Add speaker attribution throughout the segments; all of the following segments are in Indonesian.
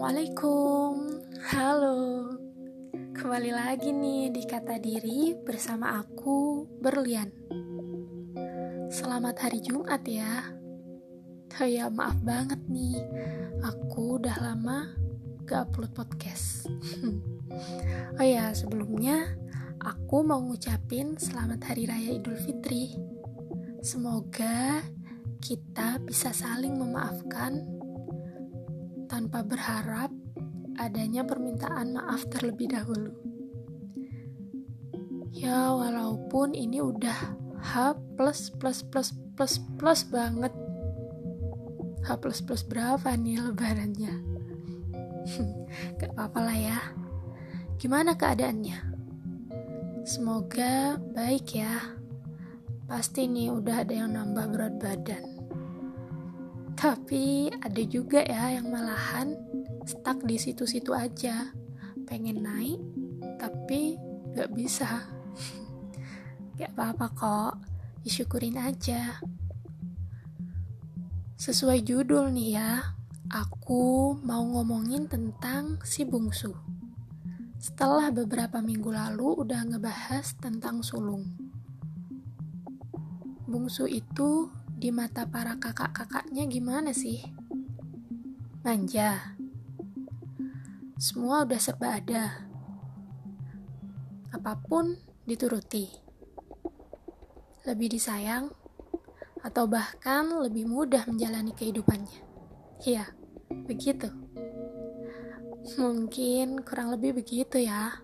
Speaker 1: Assalamualaikum, halo. Kembali lagi nih di kata diri bersama aku Berlian. Selamat hari Jumat ya. Oh ya maaf banget nih, aku udah lama gak upload podcast. oh ya sebelumnya aku mau ngucapin selamat hari raya Idul Fitri. Semoga kita bisa saling memaafkan tanpa berharap adanya permintaan maaf terlebih dahulu. Ya, walaupun ini udah H plus plus plus plus plus banget. H plus plus berapa nih lebarannya? Gak apa-apa lah ya. Gimana keadaannya? Semoga baik ya. Pasti nih udah ada yang nambah berat badan. Tapi ada juga ya yang malahan stuck di situ-situ aja. Pengen naik, tapi gak bisa. gak apa-apa kok, disyukurin aja. Sesuai judul nih ya, aku mau ngomongin tentang si bungsu. Setelah beberapa minggu lalu udah ngebahas tentang sulung. Bungsu itu di mata para kakak-kakaknya gimana sih? Manja. Semua udah serba ada. Apa pun dituruti. Lebih disayang atau bahkan lebih mudah menjalani kehidupannya. Iya, begitu. Mungkin kurang lebih begitu ya.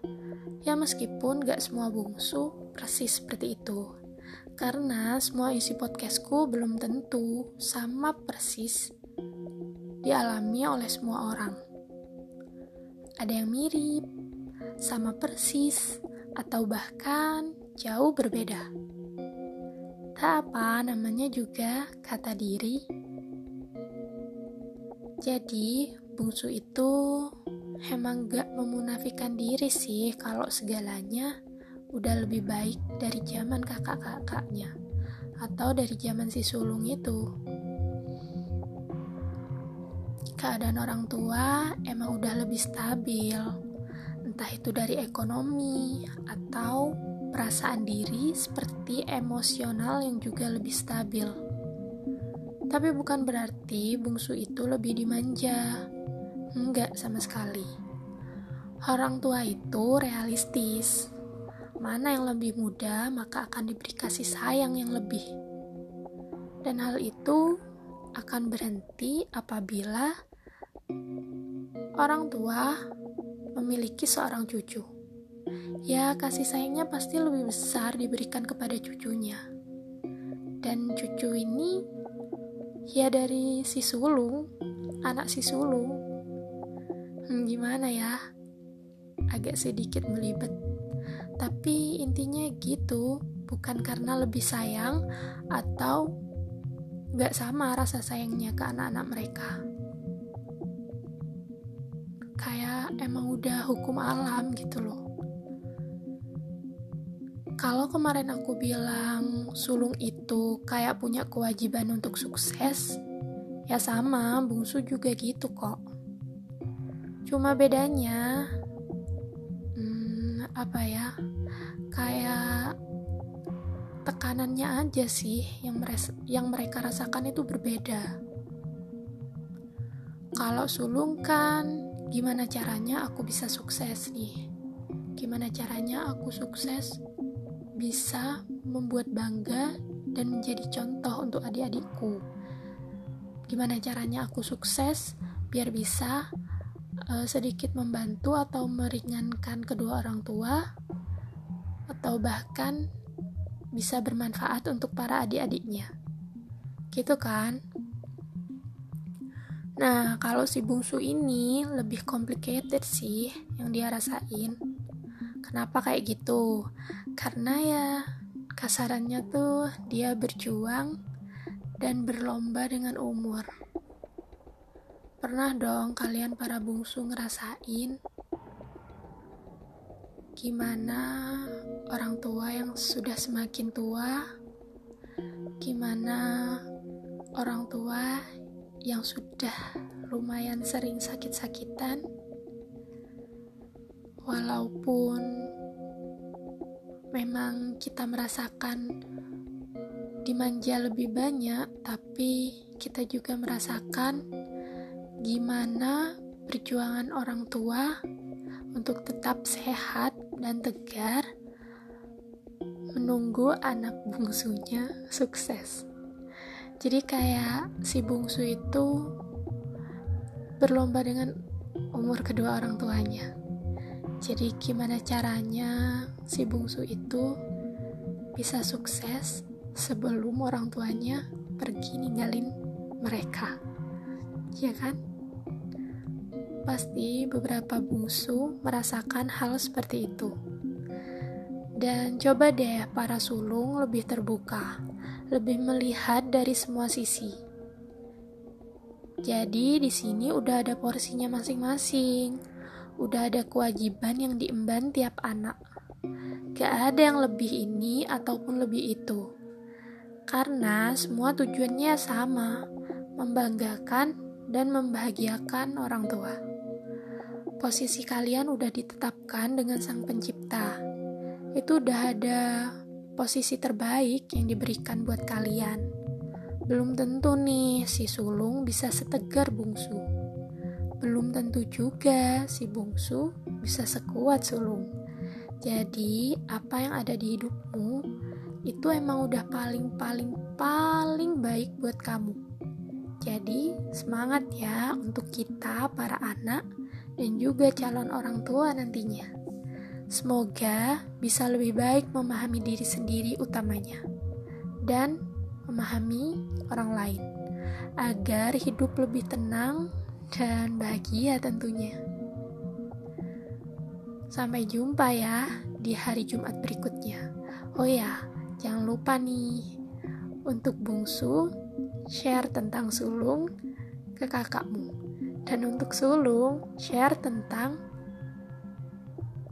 Speaker 1: Ya meskipun gak semua bungsu persis seperti itu karena semua isi podcastku belum tentu sama persis dialami oleh semua orang. Ada yang mirip, sama persis, atau bahkan jauh berbeda. Tak apa, namanya juga kata diri. Jadi, bungsu itu emang gak memunafikan diri sih kalau segalanya udah lebih baik dari zaman kakak-kakaknya atau dari zaman si sulung itu. Keadaan orang tua emang udah lebih stabil, entah itu dari ekonomi atau perasaan diri seperti emosional yang juga lebih stabil. Tapi bukan berarti bungsu itu lebih dimanja. Enggak sama sekali. Orang tua itu realistis, mana yang lebih muda, maka akan diberi kasih sayang yang lebih. Dan hal itu akan berhenti apabila orang tua memiliki seorang cucu. Ya, kasih sayangnya pasti lebih besar diberikan kepada cucunya. Dan cucu ini ya dari si sulung, anak si sulung. Hmm, gimana ya? Agak sedikit melibet tapi intinya gitu, bukan karena lebih sayang atau gak sama rasa sayangnya ke anak-anak mereka. Kayak emang udah hukum alam gitu loh. Kalau kemarin aku bilang sulung itu kayak punya kewajiban untuk sukses, ya sama, bungsu juga gitu kok. Cuma bedanya apa ya? Kayak tekanannya aja sih yang meres yang mereka rasakan itu berbeda. Kalau sulung kan gimana caranya aku bisa sukses nih? Gimana caranya aku sukses bisa membuat bangga dan menjadi contoh untuk adik-adikku? Gimana caranya aku sukses biar bisa uh, sedikit membantu atau meringankan kedua orang tua, atau bahkan bisa bermanfaat untuk para adik-adiknya. Gitu kan? Nah, kalau si bungsu ini lebih complicated sih yang dia rasain. Kenapa kayak gitu? Karena ya kasarannya tuh dia berjuang dan berlomba dengan umur. Pernah dong kalian para bungsu ngerasain gimana orang tua yang sudah semakin tua, gimana orang tua yang sudah lumayan sering sakit-sakitan, walaupun memang kita merasakan dimanja lebih banyak, tapi kita juga merasakan gimana perjuangan orang tua untuk tetap sehat dan tegar menunggu anak bungsunya sukses. Jadi kayak si bungsu itu berlomba dengan umur kedua orang tuanya. Jadi gimana caranya si bungsu itu bisa sukses sebelum orang tuanya pergi ninggalin mereka. Ya kan? Pasti beberapa bungsu merasakan hal seperti itu. Dan coba deh para sulung lebih terbuka lebih melihat dari semua sisi. Jadi di sini udah ada porsinya masing-masing. Udah ada kewajiban yang diemban tiap anak. Gak ada yang lebih ini ataupun lebih itu. Karena semua tujuannya sama, membanggakan dan membahagiakan orang tua. Posisi kalian udah ditetapkan dengan Sang Pencipta. Itu udah ada posisi terbaik yang diberikan buat kalian. Belum tentu nih si sulung bisa setegar bungsu. Belum tentu juga si bungsu bisa sekuat sulung. Jadi, apa yang ada di hidupmu itu emang udah paling-paling paling baik buat kamu. Jadi, semangat ya untuk kita para anak dan juga calon orang tua nantinya. Semoga bisa lebih baik memahami diri sendiri utamanya dan memahami orang lain agar hidup lebih tenang dan bahagia tentunya. Sampai jumpa ya di hari Jumat berikutnya. Oh ya, jangan lupa nih untuk bungsu share tentang sulung ke kakakmu. Dan untuk sulung, share tentang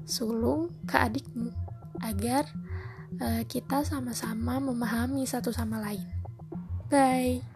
Speaker 1: sulung ke adikmu agar uh, kita sama-sama memahami satu sama lain. Bye.